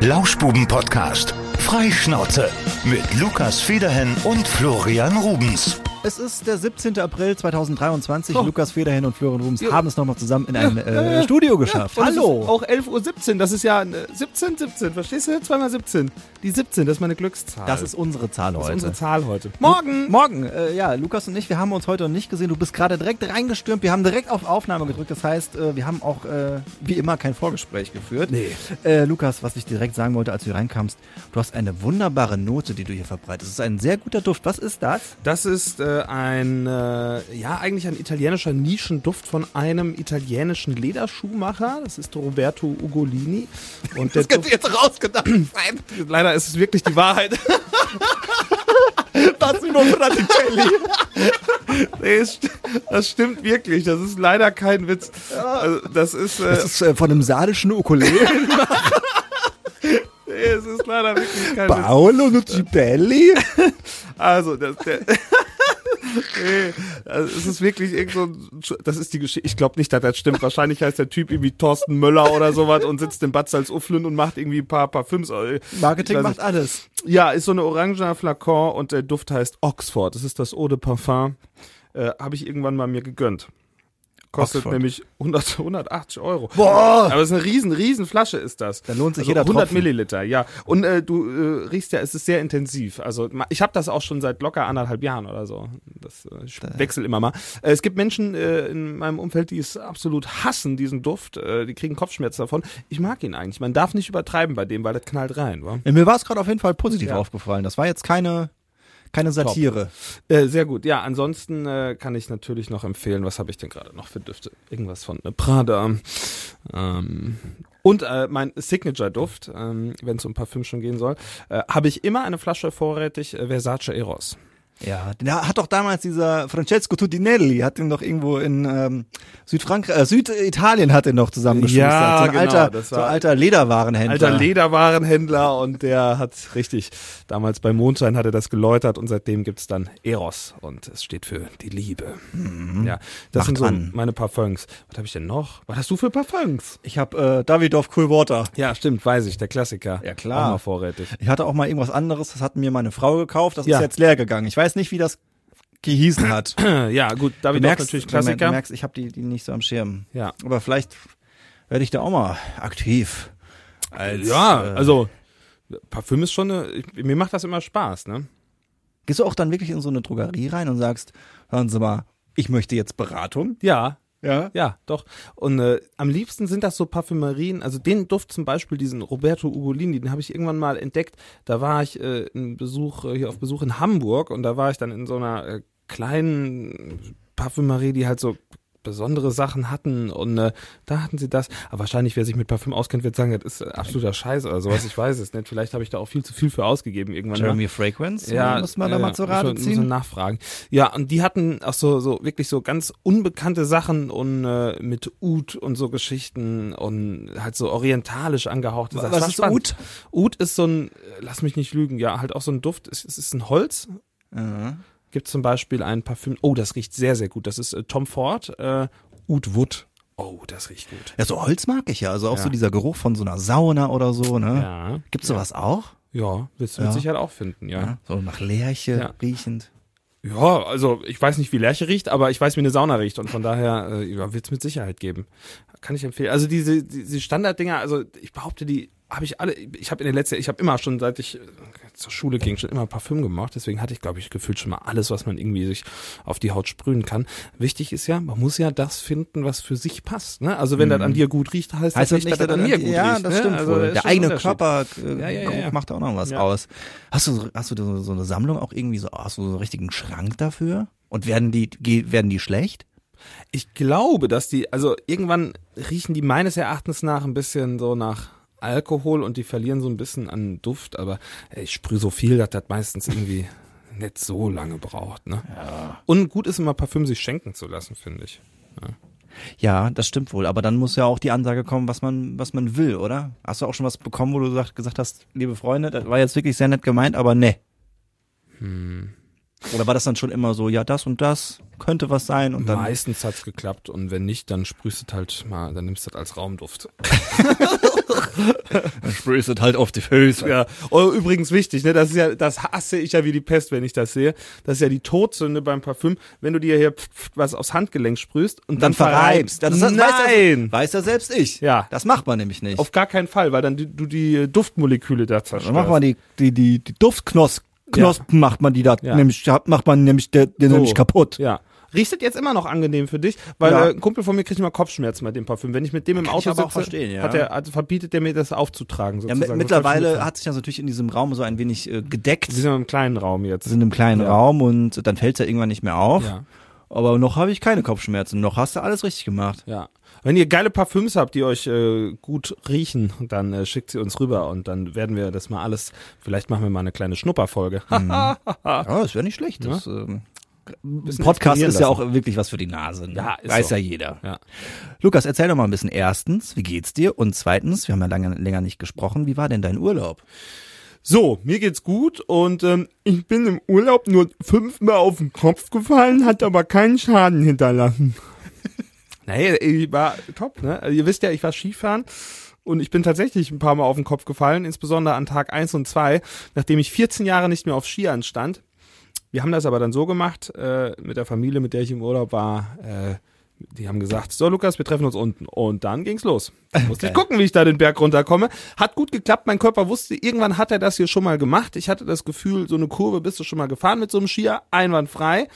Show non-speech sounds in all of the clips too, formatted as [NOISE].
Lauschbuben-Podcast. Freischnauze. Mit Lukas Federhen und Florian Rubens. Es ist der 17. April 2023. Oh. Lukas Federhen und Florian Rubens Ja. haben es nochmal zusammen in ein Ja, äh, ja, ja. Studio geschafft. Es Hallo. Auch 11.17 Uhr, das ist ja äh, 17, 17, verstehst du? Zweimal 17. Die 17, das ist meine Glückszahl. das ist unsere Zahl Das ist heute. unsere Zahl heute. Morgen! Morgen, äh, ja, Lukas und ich, wir haben uns heute noch nicht gesehen. Du bist gerade direkt reingestürmt. Wir haben direkt auf Aufnahme gedrückt. Das heißt, äh, wir haben auch äh, wie immer kein Vorgespräch geführt. Nee. Äh, Lukas, was ich direkt sagen wollte, als du hier reinkamst, du hast eine wunderbare Note, die du hier verbreitest. Es ist ein sehr guter Duft. Was ist das? Das ist äh, ein, äh, ja, eigentlich ein italienischer Nischenduft von einem italienischen Lederschuhmacher. Das ist Roberto Ugolini. Und der Duft, jetzt rausgedacht sein. leider ist es wirklich die Wahrheit. Massimo Fraticelli. nee, das stimmt wirklich. Das ist leider kein Witz. Also, das ist, äh, Das ist äh, von einem sardischen Ukulele. [LAUGHS] nee, es ist leider wirklich kein Witz. Paolo Nucibelli. Also, das, der, [LAUGHS] also es ist wirklich irgend so, ein das ist die Geschichte, ich glaube nicht, dass das stimmt. Wahrscheinlich heißt der Typ irgendwie Thorsten Möller oder sowas und sitzt im Bad Salzuflen und macht irgendwie ein paar Parfüms. äh, Marketing macht alles. Ja, ist so eine orangener Flakon und der Duft heißt Oxford. Das ist das Eau de Parfum. Äh, Habe ich irgendwann mal mir gegönnt. Kostet Oxford. nämlich 100, 180 [LAUGHS] Euro. Boah. Aber es ist eine riesen, riesen Flasche ist das. Da lohnt sich also jeder 100 Tropfen. Milliliter, ja. Und äh, du äh, riechst ja, es ist sehr intensiv. Also ich habe das auch schon seit locker anderthalb Jahren oder so. Das äh, ich wechsel immer mal. Äh, es gibt Menschen äh, in meinem Umfeld, die es absolut hassen, diesen Duft. Äh, die kriegen Kopfschmerzen davon. Ich mag ihn eigentlich. Man darf nicht übertreiben bei dem, weil das knallt rein. Wa? Mir war es gerade auf jeden Fall positiv Ja. aufgefallen. Das war jetzt keine, keine Satire. Äh, sehr gut. Ja, ansonsten äh, kann ich natürlich noch empfehlen, was habe ich denn gerade noch für Düfte? Irgendwas von äh, Prada. Ähm, und äh, mein Signature-Duft, ähm, wenn es um Parfüm schon gehen soll, äh, habe ich immer eine Flasche vorrätig, äh, Versace Eros. Ja, der hat doch damals dieser Francesco Tutinelli, hat ihn doch irgendwo in ähm, Südfrankreich, äh, Süditalien hat er noch zusammengeschustert. Ja, so ein genau, alter, das so war- ein alter Lederwarenhändler. Alter Lederwarenhändler und der hat richtig, damals bei Mondschein hat er das geläutert und seitdem gibt's dann Eros und es steht für die Liebe. Ja, das Macht sind so an. meine Parfums. Was habe ich denn noch? Was hast du für Parfums? Ich habe äh, Davidoff Cool Water. Ja, stimmt, weiß ich, der Klassiker. Ja, klar. Auch mal vorrätig. Ich hatte auch mal irgendwas anderes, das hat mir meine Frau gekauft, das Ja. ist jetzt leer gegangen. Ich weiß nicht, wie das gehießen hat. [CLEARS THROAT] Ja, gut, Du David merkst, natürlich Klassiker. Du merkst, ich habe die, die nicht so am Schirm. ja. Aber vielleicht werde ich da auch mal aktiv. Als, ja, äh, also Parfüm ist schon eine, ich, mir macht das immer Spaß, ne? Gehst du auch dann wirklich in so eine Drogerie rein und sagst, hören Sie mal, ich möchte jetzt Beratung? Ja, Ja. ja, doch. Und äh, am liebsten sind das so Parfümerien, also den Duft zum Beispiel, diesen Roberto Ugolini, den habe ich irgendwann mal entdeckt. Da war ich äh, in Besuch, äh, hier auf Besuch in Hamburg und da war ich dann in so einer äh, kleinen Parfümerie, die halt so besondere Sachen hatten und äh, da hatten sie das. Aber wahrscheinlich, wer sich mit Parfüm auskennt, wird sagen, das ist äh, absoluter Scheiß oder sowas. Ich weiß es nicht. Vielleicht habe ich da auch viel zu viel für ausgegeben irgendwann. mal. Jeremy Fragrance? Ja, muss man da mal muss Rate Muss ziehen. man nachfragen. Ja, und die hatten auch so, so wirklich so ganz unbekannte Sachen und äh, mit Oud und so Geschichten und halt so orientalisch angehauchte Sachen. Was ist spannend. Oud ist so ein, äh, lass mich nicht lügen, ja, halt auch so ein Duft. Es, es ist ein Holz. Ja. Gibt zum Beispiel ein Parfüm. Oh, das riecht sehr, sehr gut. Das ist äh, Tom Ford, äh, Oud Wood. Oh, das riecht gut. ja, so Holz mag ich ja. Also auch Ja. so dieser Geruch von so einer Sauna oder so, ne? Ja. Gibt's sowas auch? Ja, wirst du Ja. mit Sicherheit auch finden, ja. So nach Lerche Ja. riechend. Ja, also ich weiß nicht, wie Lerche riecht, aber ich weiß, wie eine Sauna riecht und von daher äh, ja, wird es mit Sicherheit geben. Kann ich empfehlen. Also diese, diese Standarddinger, also ich behaupte, die habe ich alle, ich habe in den letzten, ich habe immer schon, seit ich äh, zur Schule ging, schon immer Parfüm gemacht, deswegen hatte ich, glaube ich, gefühlt schon mal alles, was man irgendwie sich auf die Haut sprühen kann. Wichtig ist ja, man muss ja das finden, was für sich passt. Ne? Also wenn das an dir gut riecht, heißt, Heißt das nicht, dass das an mir gut ja, riecht. das ne? stimmt also, wohl. das Der eigene. Körper äh, Ja, ja, ja, ja. macht auch noch was Ja. aus. Hast du, so- hast du so eine Sammlung auch irgendwie so, hast du so einen richtigen Schrank dafür? Und werden die, werden die schlecht? Ich glaube, dass die, also irgendwann riechen die meines Erachtens nach ein bisschen so nach Alkohol und die verlieren so ein bisschen an Duft, aber ich sprühe so viel, dass das meistens irgendwie nicht so lange braucht. Ne? Und gut ist immer Parfüm sich schenken zu lassen, finde ich. Ja, das stimmt wohl. Aber dann muss ja auch die Ansage kommen, was man, was man will, oder? Hast du auch schon was bekommen, wo du gesagt, gesagt hast, liebe Freunde, das war jetzt wirklich sehr nett gemeint, aber ne. Hm. Oder war das dann schon immer so, ja, das und das könnte was sein und dann. Meistens hat's geklappt und wenn nicht, dann sprühst du halt mal, dann nimmst du das als Raumduft. [LAUGHS] Dann sprühst du halt auf die Füße. Ja. Oh, übrigens wichtig, ne? Das ist ja, das hasse ich ja wie die Pest, wenn ich das sehe. Das ist ja die Todsünde beim Parfüm, wenn du dir hier pf- pf- was aufs Handgelenk sprühst und dann, Dann verreibst. Das, das, Nein! Weiß, ja, weiß ja selbst ich. Ja. Das macht man nämlich nicht. Auf gar keinen Fall, weil dann die, du die Duftmoleküle da zerstörst. Dann macht man die, die, die, die Duftknospen Knospen macht man die da, Ja. nämlich, macht man nämlich, der, der So. nämlich kaputt. Ja. Riecht das jetzt immer noch angenehm für dich? Weil Ja. äh, ein Kumpel von mir kriegt immer Kopfschmerzen mit dem Parfüm. Wenn ich mit dem im Kann Auto ich aber auch sitze, verstehen, ja. hat er, also verbietet er mir das aufzutragen. Ja, Sozusagen. Das mittlerweile hat sich das natürlich in diesem Raum so ein wenig äh, gedeckt. Wir sind im kleinen Raum jetzt. sind im kleinen Ja. Raum und dann fällt es ja irgendwann nicht mehr auf. Ja. Aber noch habe ich keine Kopfschmerzen. Noch hast du alles richtig gemacht. Ja. Wenn ihr geile Parfüms habt, die euch äh, gut riechen, dann äh, schickt sie uns rüber und dann werden wir das mal alles, vielleicht machen wir mal eine kleine Schnupperfolge. [LAUGHS] Ja, das wäre nicht schlecht. Das, ähm, Podcast ist ja auch wirklich was für die Nase. Ne? Ja, ist Weiß so. ja jeder. Ja. Lukas, erzähl doch mal ein bisschen. Erstens, wie geht's dir? Und zweitens, wir haben ja lange, länger nicht gesprochen. Wie war denn dein Urlaub? So, mir geht's gut und ähm, ich bin im Urlaub nur fünfmal auf den Kopf gefallen, hat aber keinen Schaden hinterlassen. [LAUGHS] naja, ich war top, ne? Also ihr wisst ja, ich war Skifahren und ich bin tatsächlich ein paar Mal auf den Kopf gefallen, insbesondere an Tag eins und zwei, nachdem ich 14 Jahre nicht mehr auf Skiern stand. Wir haben das aber dann so gemacht, äh, mit der Familie, mit der ich im Urlaub war, äh, die haben gesagt, so Lukas, wir treffen uns unten. Und dann ging's los. Musste ich gucken, wie ich da den Berg runterkomme. Hat gut geklappt, mein Körper wusste, irgendwann hat er das hier schon mal gemacht. Ich hatte das Gefühl, so eine Kurve bist du schon mal gefahren mit so einem Skier, einwandfrei.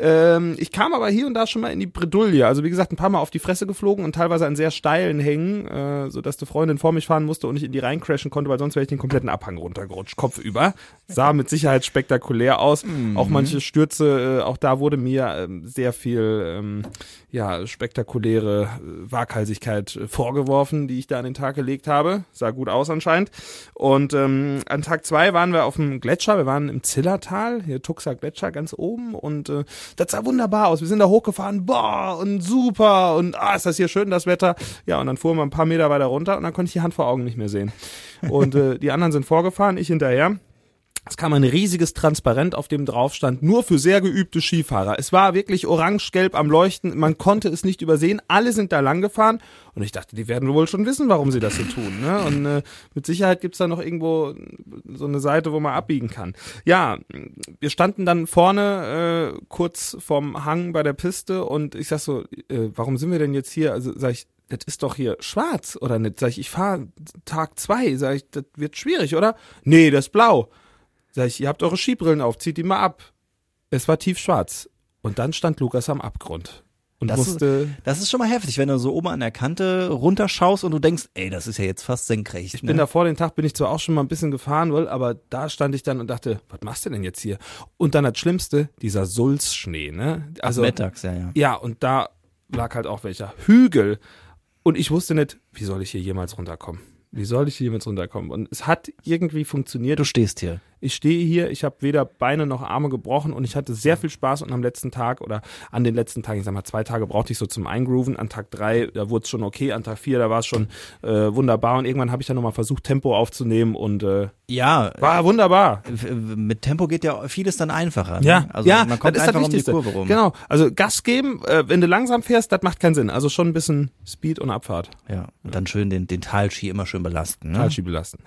Ähm, ich kam aber hier und da schon mal in die Bredouille. Also wie gesagt, ein paar Mal auf die Fresse geflogen und teilweise an sehr steilen Hängen, äh, sodass die Freundin vor mich fahren musste und ich in die reincrashen konnte, weil sonst wäre ich den kompletten Abhang runtergerutscht, kopfüber. Sah mit Sicherheit spektakulär aus. Auch manche Stürze, äh, auch da wurde mir ähm, sehr viel ähm, ja, spektakuläre äh, Waghalsigkeit äh, vorgeworfen, die ich da an den Tag gelegt habe. Sah gut aus anscheinend. Und ähm, an Tag zwei waren wir auf dem Gletscher, wir waren im Zillertal, hier Tuxer Gletscher ganz oben und äh, das sah wunderbar aus. Wir sind da hochgefahren, boah, und super und ah, ist das hier schön, das Wetter. Ja, und dann fuhren wir ein paar Meter weiter runter und dann konnte ich die Hand vor Augen nicht mehr sehen. Und äh, die anderen sind vorgefahren, ich hinterher. Es kam ein riesiges Transparent, auf dem drauf stand, nur für sehr geübte Skifahrer. Es war wirklich orange-gelb am Leuchten, man konnte es nicht übersehen. Alle sind da lang gefahren und ich dachte, die werden wohl schon wissen, warum sie das so tun. Ne? Und äh, mit Sicherheit gibt's da noch irgendwo so eine Seite, wo man abbiegen kann. Ja, wir standen dann vorne äh, kurz vorm Hang bei der Piste und ich sag so, äh, warum sind wir denn jetzt hier? Also sag ich, das ist doch hier schwarz, oder nicht? Sag ich, ich fahre Tag zwei. Sag ich, das wird schwierig, oder? Nee, das ist blau. Sag ich, ihr habt eure Skibrillen auf, zieht die mal ab. Es war tiefschwarz. Und dann stand Lukas am Abgrund. Und Das ist- musste, Das ist schon mal heftig, wenn du so oben an der Kante runterschaust und du denkst, ey, das ist ja jetzt fast senkrecht. ich bin da vor den Tag, bin ich zwar auch schon mal ein bisschen gefahren, wohl, aber da stand ich dann und dachte, was machst du denn jetzt hier? Und dann das Schlimmste, dieser Sulzschnee, ne? also mittags, ja, ja. Ja, und da lag halt auch welcher Hügel. Und ich wusste nicht, wie soll ich hier jemals runterkommen? Wie soll ich hier jemals runterkommen? Und es hat irgendwie funktioniert. Du stehst hier. Ich stehe hier, ich habe weder Beine noch Arme gebrochen und ich hatte sehr viel Spaß und am letzten Tag oder an den letzten Tagen, ich sag mal, zwei Tage brauchte ich so zum Eingrooven. An Tag drei, da wurde es schon okay, an Tag vier, da war es schon äh, wunderbar und irgendwann habe ich dann nochmal versucht, Tempo aufzunehmen und äh, Ja, war wunderbar. äh, mit Tempo geht ja vieles dann einfacher. Ja, ne? also ja, man kommt das ist das einfach um die. Kurve rum. Genau, also Gas geben, äh, wenn du langsam fährst, das macht keinen Sinn. Also schon ein bisschen Speed und Abfahrt. Ja, und dann schön den, den Talski immer schön belasten. Ne? Talski belasten.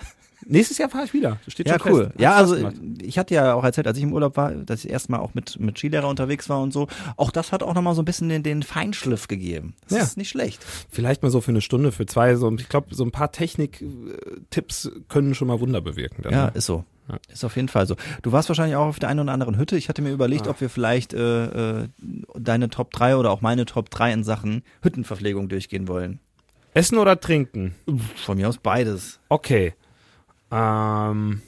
Nächstes Jahr fahre ich wieder. Das steht Ja, schon cool. fest. Ja, also ich hatte ja auch erzählt, als ich im Urlaub war, dass ich erstmal auch mit, mit Skilehrer unterwegs war und so. Auch das hat auch nochmal so ein bisschen den, den Feinschliff gegeben. Das Ja. ist nicht schlecht. Vielleicht mal so für eine Stunde, für zwei. So, ich glaube, so ein paar Technik-Tipps können schon mal Wunder bewirken. Dann, Ja, ne? ist so. Ja. Ist auf jeden Fall so. Du warst wahrscheinlich auch auf der einen oder anderen Hütte. Ich hatte mir überlegt, Ah. ob wir vielleicht äh, äh, deine Top 3 oder auch meine Top 3 in Sachen Hüttenverpflegung durchgehen wollen. Essen oder trinken? Von mir aus beides. Okay. Ähm,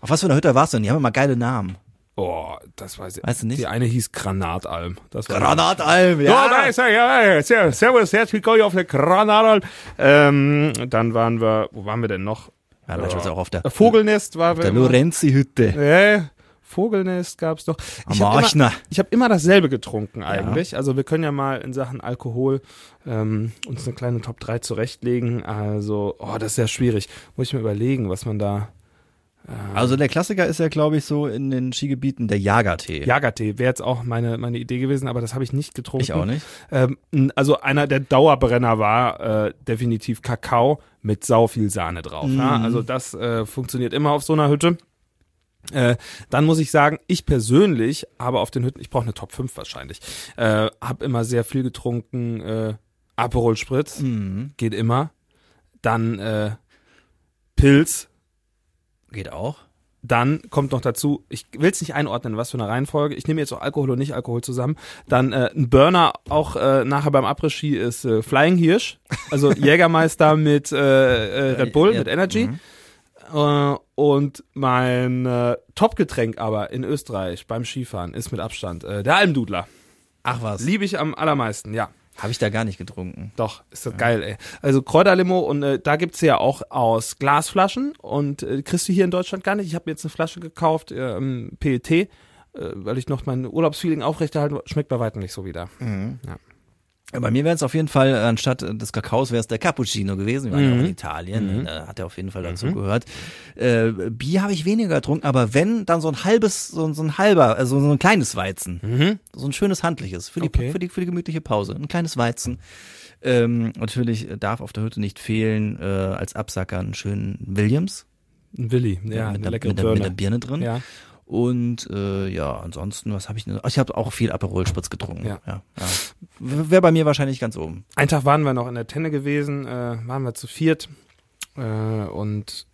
Auf was für eine Hütte warst du denn? Die haben immer geile Namen. oh, das weiß ich. Weißt du nicht? Die eine hieß Granatalm. Das war Granatalm, Ja, ist er, ja, sehr, servus, herzlich willkommen auf der Granatalm. Ähm, dann waren wir, wo waren wir denn noch? Ja, beispielsweise auch auf der, Äh, Vogelnest war der Lorenzi-Hütte. Äh, Vogelnest gab's doch. Am Ich habe immer, ich hab immer dasselbe getrunken eigentlich. Also wir können ja mal in Sachen Alkohol ähm, uns eine kleine Top 3 zurechtlegen. Also, oh, das ist sehr schwierig. Muss ich mir überlegen, was man da. Also der Klassiker ist ja, glaube ich, so in den Skigebieten der Jagertee. Jagertee wäre jetzt auch meine, meine Idee gewesen, aber das habe ich nicht getrunken. Ich auch nicht. Ähm, also einer der Dauerbrenner war äh, definitiv Kakao mit sau viel Sahne drauf. Ja? Mhm. Also das äh, funktioniert immer auf so einer Hütte. Äh, dann muss ich sagen, ich persönlich habe auf den Hütten, ich brauche eine Top 5 wahrscheinlich, äh, habe immer sehr viel getrunken, äh, Aperol Spritz, Mhm. geht immer. Dann äh, Pilz, Geht auch. dann kommt noch dazu, ich will es nicht einordnen, in was für eine Reihenfolge. Ich nehme jetzt auch Alkohol und Nicht-Alkohol zusammen. Dann äh, ein Burner auch äh, nachher beim Après-Ski ist äh, Flying Hirsch, also [LAUGHS] Jägermeister mit äh, äh, Red Bull, Ja, mit Energy. mhm. Äh, und mein äh, Top-Getränk aber in Österreich beim Skifahren ist mit Abstand äh, der Almdudler. Ach was. Liebe ich am allermeisten, ja. Habe ich da gar nicht getrunken. Doch, ist das geil, ey. Also Kräuterlimo und äh, da gibt's ja auch aus Glasflaschen und äh, kriegst du hier in Deutschland gar nicht. Ich habe mir jetzt eine Flasche gekauft, äh, im PET, äh, weil ich noch mein Urlaubsfeeling aufrechterhalten wollte. Schmeckt bei weitem nicht so wieder. Ja. Bei mir wäre es auf jeden Fall, anstatt des Kakaos wäre es der Cappuccino gewesen. Wir waren ja auch in Italien, äh, hat ja auf jeden Fall dazu gehört. Äh, Bier habe ich weniger getrunken, aber wenn, dann so ein halbes, so, ein- so ein halber, also so ein kleines Weizen. So ein schönes handliches, für die, Okay. für die, für die gemütliche Pause. Ein kleines Weizen. Ähm, natürlich darf auf der Hütte nicht fehlen, äh, als Absacker einen schönen Williams. Ein Willi, ja, mit, eine einer, leckere mit, einer, mit Birne. einer Birne drin. Ja. Und äh, ja, ansonsten, was habe ich denn? Ich habe auch viel Aperol Spritz getrunken. Ja. ja, ja. Wäre bei mir wahrscheinlich ganz oben. Ein Tag waren wir noch in der Tenne gewesen, äh, waren wir zu viert äh, und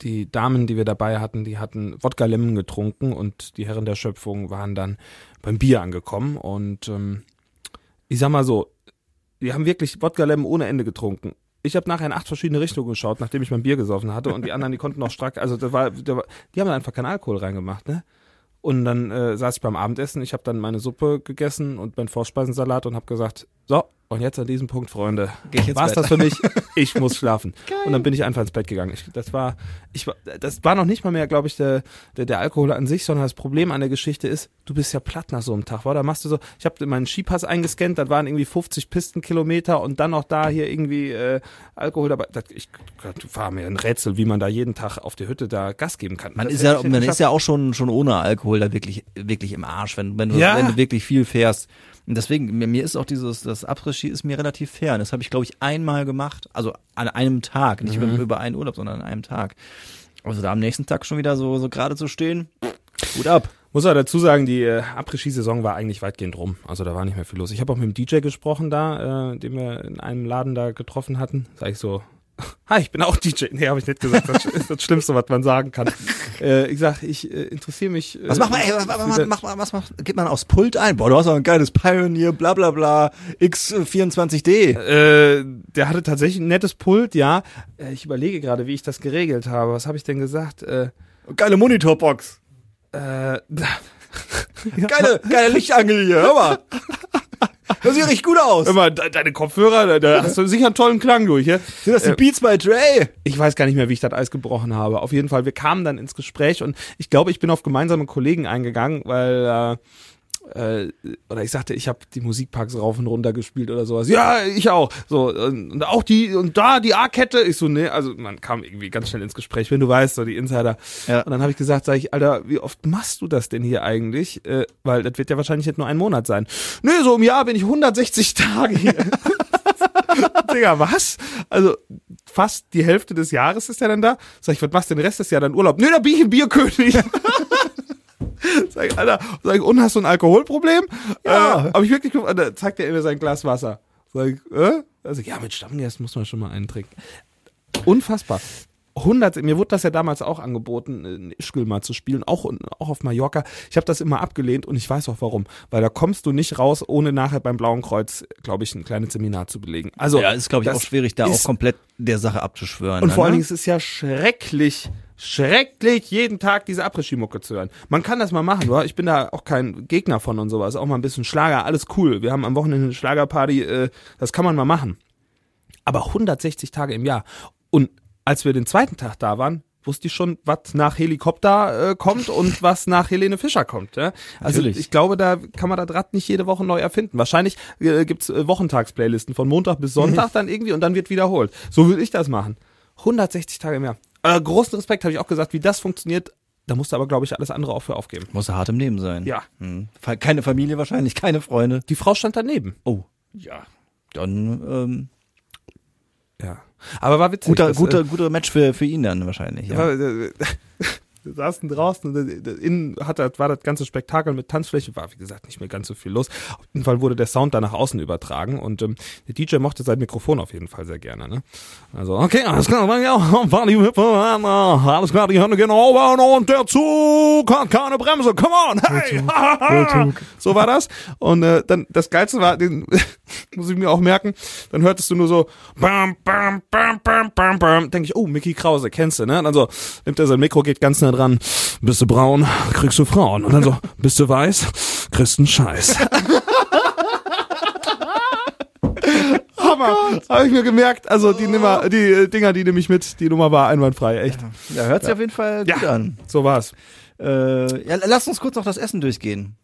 die Damen, die wir dabei hatten, die hatten Wodka Lemon getrunken und die Herren der Schöpfung waren dann beim Bier angekommen und ähm, ich sag mal so, die haben wirklich Wodka Lemon ohne Ende getrunken. Ich habe nachher in acht verschiedene Richtungen geschaut, nachdem ich mein Bier gesoffen hatte und die anderen, die konnten noch stark, also das war, da war die haben einfach keinen Alkohol reingemacht, ne? Und dann äh, saß ich beim Abendessen, ich habe dann meine Suppe gegessen und meinen Vorspeisensalat und habe gesagt, so, und jetzt an diesem Punkt, Freunde, war's Bett. das für mich? [LAUGHS] Ich muss schlafen. Und dann bin ich einfach ins Bett gegangen. Ich, das war, ich war, das war noch nicht mal mehr, glaube ich, der, der, der Alkohol an sich, sondern das Problem an der Geschichte ist, du bist ja platt nach so einem Tag, war? Da machst du so, ich habe meinen Skipass eingescannt, das waren irgendwie 50 Pistenkilometer und dann noch da hier irgendwie äh, Alkohol dabei. Das, ich Gott, war mir ein Rätsel, wie man da jeden Tag auf die Hütte da Gas geben kann. Man Das ist ja, man geschafft. ist ja auch schon, schon ohne Alkohol da wirklich, wirklich im Arsch, wenn, wenn, du, Ja. wenn du wirklich viel fährst. Und deswegen, mir, mir ist auch dieses, das Après-Ski ist mir relativ fern. Das habe ich, glaube ich, einmal gemacht. Also an einem Tag. Nicht Mhm. über, über einen Urlaub, sondern an einem Tag. Also da am nächsten Tag schon wieder so, so gerade zu stehen. Gut ab. Muss er dazu sagen, die äh, Après-Ski-Saison war eigentlich weitgehend rum. Also da war nicht mehr viel los. Ich habe auch mit dem DJ gesprochen da, äh, den wir in einem Laden da getroffen hatten. Sag ich so, [LAUGHS] hi, ich bin auch DJ. Nee, habe ich nicht gesagt. Das ist das Schlimmste, was man sagen kann. Äh, ich sag, ich äh, interessiere mich. Äh, Was macht man, ey, was, was, macht man, was macht, gibt man aufs Pult ein? Boah, du hast doch ein geiles Pioneer, bla bla bla, X24D. Äh, der hatte tatsächlich ein nettes Pult, ja. Äh, ich überlege gerade, wie ich das geregelt habe. Was habe ich denn gesagt? Äh, Geile Monitorbox. äh, [LAUGHS] Geile, geile Lichtangel hier, hör mal. [LAUGHS] Das sieht richtig gut aus. De deine Kopfhörer, da, hast du sicher einen tollen Klang durch, ja? Sind das die Beats bei Dre? Ich weiß gar nicht mehr, wie ich das Eis gebrochen habe. Auf jeden Fall, wir kamen dann ins Gespräch und ich glaube, ich bin auf gemeinsame Kollegen eingegangen, weil äh, äh, oder ich sagte, ich habe die Musikparks rauf und runter gespielt oder sowas. Ja, ich auch. So und, und auch die und da die A-Kette. Ich so nee, also man kam irgendwie ganz schnell ins Gespräch, wenn du weißt, so die Insider. Ja. Und dann habe ich gesagt, sag ich, Alter, wie oft machst du das denn hier eigentlich? Äh, weil das wird ja wahrscheinlich nicht nur ein Monat sein. Nö, so im Jahr bin ich 160 [LAUGHS] Tage hier. [LAUGHS] Digga, was? Also fast die Hälfte des Jahres ist er dann da. Sag ich, was machst du den Rest des Jahres dann Urlaub? Nö, da bin ich ein Bierkönig. [LAUGHS] [LAUGHS] Sag ich, Alter, sag ich, und hast du ein Alkoholproblem? Ja. Äh, hab ich wirklich, da zeigt er mir sein Glas Wasser. Sag ich, äh? Also, ja, mit Stammgästen muss man schon mal einen trinken. Unfassbar. 100, mir wurde das ja damals auch angeboten, in Ischgl mal zu spielen, auch, auch auf Mallorca. Ich habe das immer abgelehnt und ich weiß auch warum. Weil da kommst du nicht raus, ohne nachher beim Blauen Kreuz, glaube ich, ein kleines Seminar zu belegen. Also, Ja, ist, glaube ich, auch schwierig, da auch komplett der Sache abzuschwören. Und ne? vor allen Dingen, es ist ja schrecklich, schrecklich, jeden Tag diese Après-Ski-Mucke zu hören. Man kann das mal machen, wa? ich bin da auch kein Gegner von und sowas. Auch mal ein bisschen Schlager, alles cool. Wir haben am Wochenende eine Schlagerparty, äh, das kann man mal machen. Aber 160 Tage im Jahr. Und als wir den zweiten Tag da waren, wusste ich schon, was nach Helikopter äh, kommt und was nach Helene Fischer kommt. Ja? Also Natürlich. ich glaube, da kann man das Rad nicht jede Woche neu erfinden. Wahrscheinlich äh, gibt's äh, Wochentagsplaylisten von Montag bis Sonntag dann irgendwie und dann wird wiederholt. So will ich das machen. 160 Tage im Jahr. Äh, großen Respekt, habe ich auch gesagt, wie das funktioniert. Da musste aber, glaube ich, alles andere auch für aufgeben. Muss hart im Leben sein. Ja. Hm. Keine Familie wahrscheinlich, keine Freunde. Die Frau stand daneben. Oh. Ja. Dann ähm, Ja. Aber war witzig. guter, das, guter, guter Match für, für ihn dann wahrscheinlich. äh, Ja. war, äh, [LAUGHS] Wir saßen draußen und äh, innen hat, das- war das ganze Spektakel mit Tanzfläche, war wie gesagt nicht mehr ganz so viel los. Auf jeden Fall wurde der Sound da nach außen übertragen und ähm, der DJ mochte sein Mikrofon auf jeden Fall sehr gerne. Ne? Also, okay, alles klar, äh, alles klar, die Hände gehen oben und der Zug hat keine Bremse, come on, hey! [LAUGHS] so war das. Und äh, dann das Geilste war, den [LAUGHS] [LAUGHS] muss ich mir auch merken, dann hörtest du nur so bam, bam, bam, bam, bam, bam. Denke ich, oh, Mickey Krause, kennst du, ne? Und dann so, nimmt er sein Mikro, geht ganz nah dran, bist du braun, kriegst du Frauen. Und dann so, [LAUGHS] bist du weiß, kriegst einen Scheiß. [LAUGHS] Hammer, habe ich mir gemerkt. Also die Nummer, die äh, Dinger, die nehme ich mit, die Nummer war einwandfrei, echt. ja, hört sich auf jeden Fall gut Ja. an. So war's. Äh, ja, lass uns kurz noch das Essen durchgehen.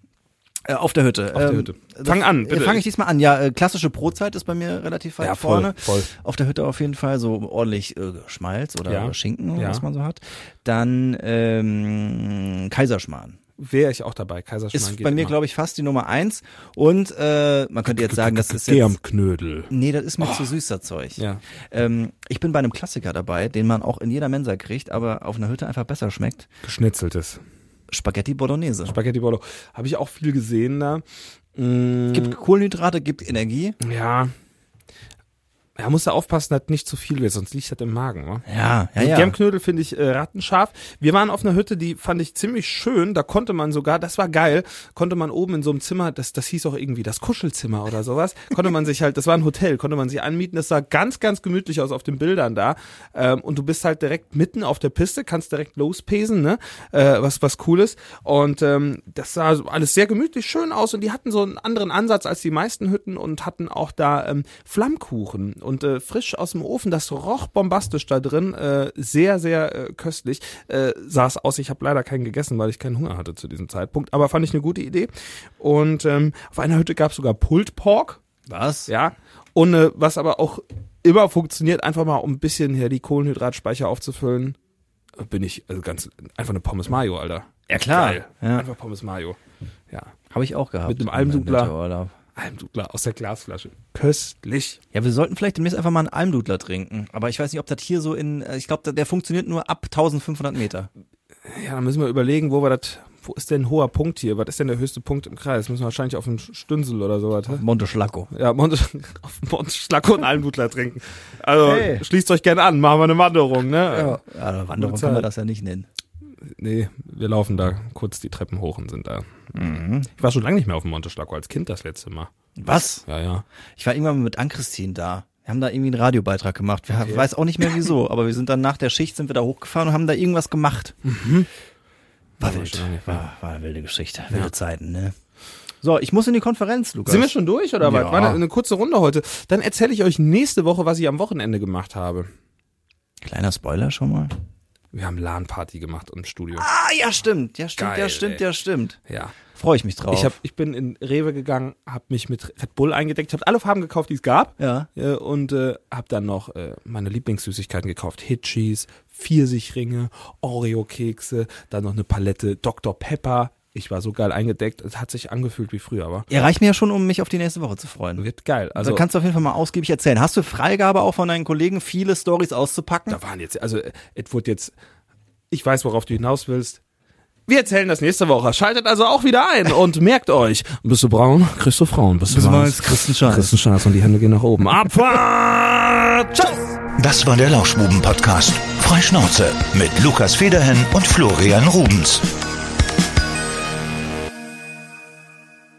Äh, auf der Hütte. Auf der Hütte. Fang an, bitte. Fange ich diesmal an. Ja, äh, klassische Brotzeit ist bei mir relativ weit Ja, voll, vorne. voll. Auf der Hütte auf jeden Fall so ordentlich äh, Schmalz oder Ja. Schinken, Ja. was man so hat. Dann ähm, Kaiserschmarrn. Wäre ich auch dabei. Kaiserschmarrn Ist bei mir, glaube ich, fast die Nummer eins. Und äh, man könnte jetzt sagen, das ist jetzt... Germknödel. Nee, das ist mir zu süß, das Zeug. Ja. Ähm, ich bin bei einem Klassiker dabei, den man auch in jeder Mensa kriegt, aber auf einer Hütte einfach besser schmeckt. Geschnitzeltes. Spaghetti Bolognese. Spaghetti Bolo. Habe ich auch viel gesehen da. Mm, Gibt Kohlenhydrate, gibt Energie. ja. Ja, musst du aufpassen, dass nicht zu viel wird, sonst liegt das im Magen. Wa? Ja, ja, Also ja. Germknödel finde ich äh, rattenscharf. Wir waren auf einer Hütte, die fand ich ziemlich schön. Da konnte man sogar, das war geil, konnte man oben in so einem Zimmer, das, das hieß auch irgendwie das Kuschelzimmer oder sowas, konnte man sich halt, das war ein Hotel, konnte man sich anmieten. Das sah ganz, ganz gemütlich aus auf den Bildern da. Ähm, und du bist halt direkt mitten auf der Piste, kannst direkt lospesen, ne? Äh, was, was cool ist. Und ähm, das sah alles sehr gemütlich schön aus und die hatten so einen anderen Ansatz als die meisten Hütten und hatten auch da ähm, Flammkuchen und äh, frisch aus dem Ofen. Das roch bombastisch da drin, äh, sehr, sehr äh, köstlich. Äh, sah es aus, ich habe leider keinen gegessen, weil ich keinen Hunger hatte zu diesem Zeitpunkt, aber fand ich eine gute Idee. Und ähm, auf einer Hütte gab es sogar Pulled Pork, Was? ja, und äh, was aber auch immer funktioniert, einfach mal um ein bisschen hier die Kohlenhydratspeicher aufzufüllen, bin ich also ganz einfach eine Pommes Mayo, Alter. Ja, klar. Ja. Einfach Pommes Mayo. Ja. Habe ich auch gehabt. Mit einem Almdudler. Almdudler aus der Glasflasche. Köstlich. Ja, wir sollten vielleicht demnächst einfach mal einen Almdudler trinken. Aber ich weiß nicht, ob das hier so in, äh, ich glaube, der, funktioniert nur ab 1500 Meter. Ja, dann müssen wir überlegen, wo wir das, wo ist denn ein hoher Punkt hier? Was ist denn der höchste Punkt im Kreis? Müssen wir wahrscheinlich auf einen Stünsel oder sowas. hä? Monte Schlacco. Ja, Monte, [LAUGHS] auf Monte Schlacko und Almdudler trinken. Also, Hey. schließt euch gerne an, machen wir eine Wanderung, ne? Ja, ja Wanderung kann man Zeit. das ja nicht nennen. Nee, wir laufen da kurz die Treppen hoch und sind da. Mhm. Ich war schon lange nicht mehr auf dem Monte Schlacko, als Kind das letzte Mal. Was? Ja, ja. Ich war irgendwann mit Ann-Christine da. Wir haben da irgendwie einen Radiobeitrag gemacht. Wir weiß auch nicht mehr wieso, aber wir sind dann nach der Schicht sind wir da hochgefahren und haben da irgendwas gemacht. War War wild. War, war eine wilde Geschichte. Wilde Zeiten, ne? So, ich muss in die Konferenz, Lukas. Sind wir schon durch oder was? Ja. War eine, eine kurze Runde heute. Dann erzähle ich euch nächste Woche, was ich am Wochenende gemacht habe. Kleiner Spoiler schon mal. Wir haben LAN-Party gemacht im Studio. Ah, ja, stimmt. Ja, stimmt, Geil, ja, stimmt, ey. ja, stimmt. Ja. Freue ich mich drauf. Ich, hab, ich bin in Rewe gegangen, habe mich mit Red Bull eingedeckt, habe alle Farben gekauft, die es gab. ja. Äh, und äh, habe dann noch äh, meine Lieblingssüßigkeiten gekauft. Hitchis, Pfirsichringe, Oreo-Kekse, dann noch eine Palette Dr. Pepper. Ich war so geil eingedeckt. Es hat sich angefühlt wie früher, aber Ja, reicht mir ja schon, um mich auf die nächste Woche zu freuen. wird geil. Also Also kannst du auf jeden Fall mal ausgiebig erzählen. Hast du Freigabe auch von deinen Kollegen, viele Stories auszupacken? da waren jetzt, also äh, es wurde jetzt, ich weiß, worauf du hinaus willst. Wir erzählen das nächste Woche. Schaltet also auch wieder ein [LAUGHS] und merkt euch, bist du braun, kriegst du Frauen. Bist du weiß, einen Scheiß. einen Scheiß und die Hände gehen nach oben. Abfahrt! Ciao! Das war der Lauschbuben-Podcast. Freischnauze mit Lukas Federhen und Florian Rubens.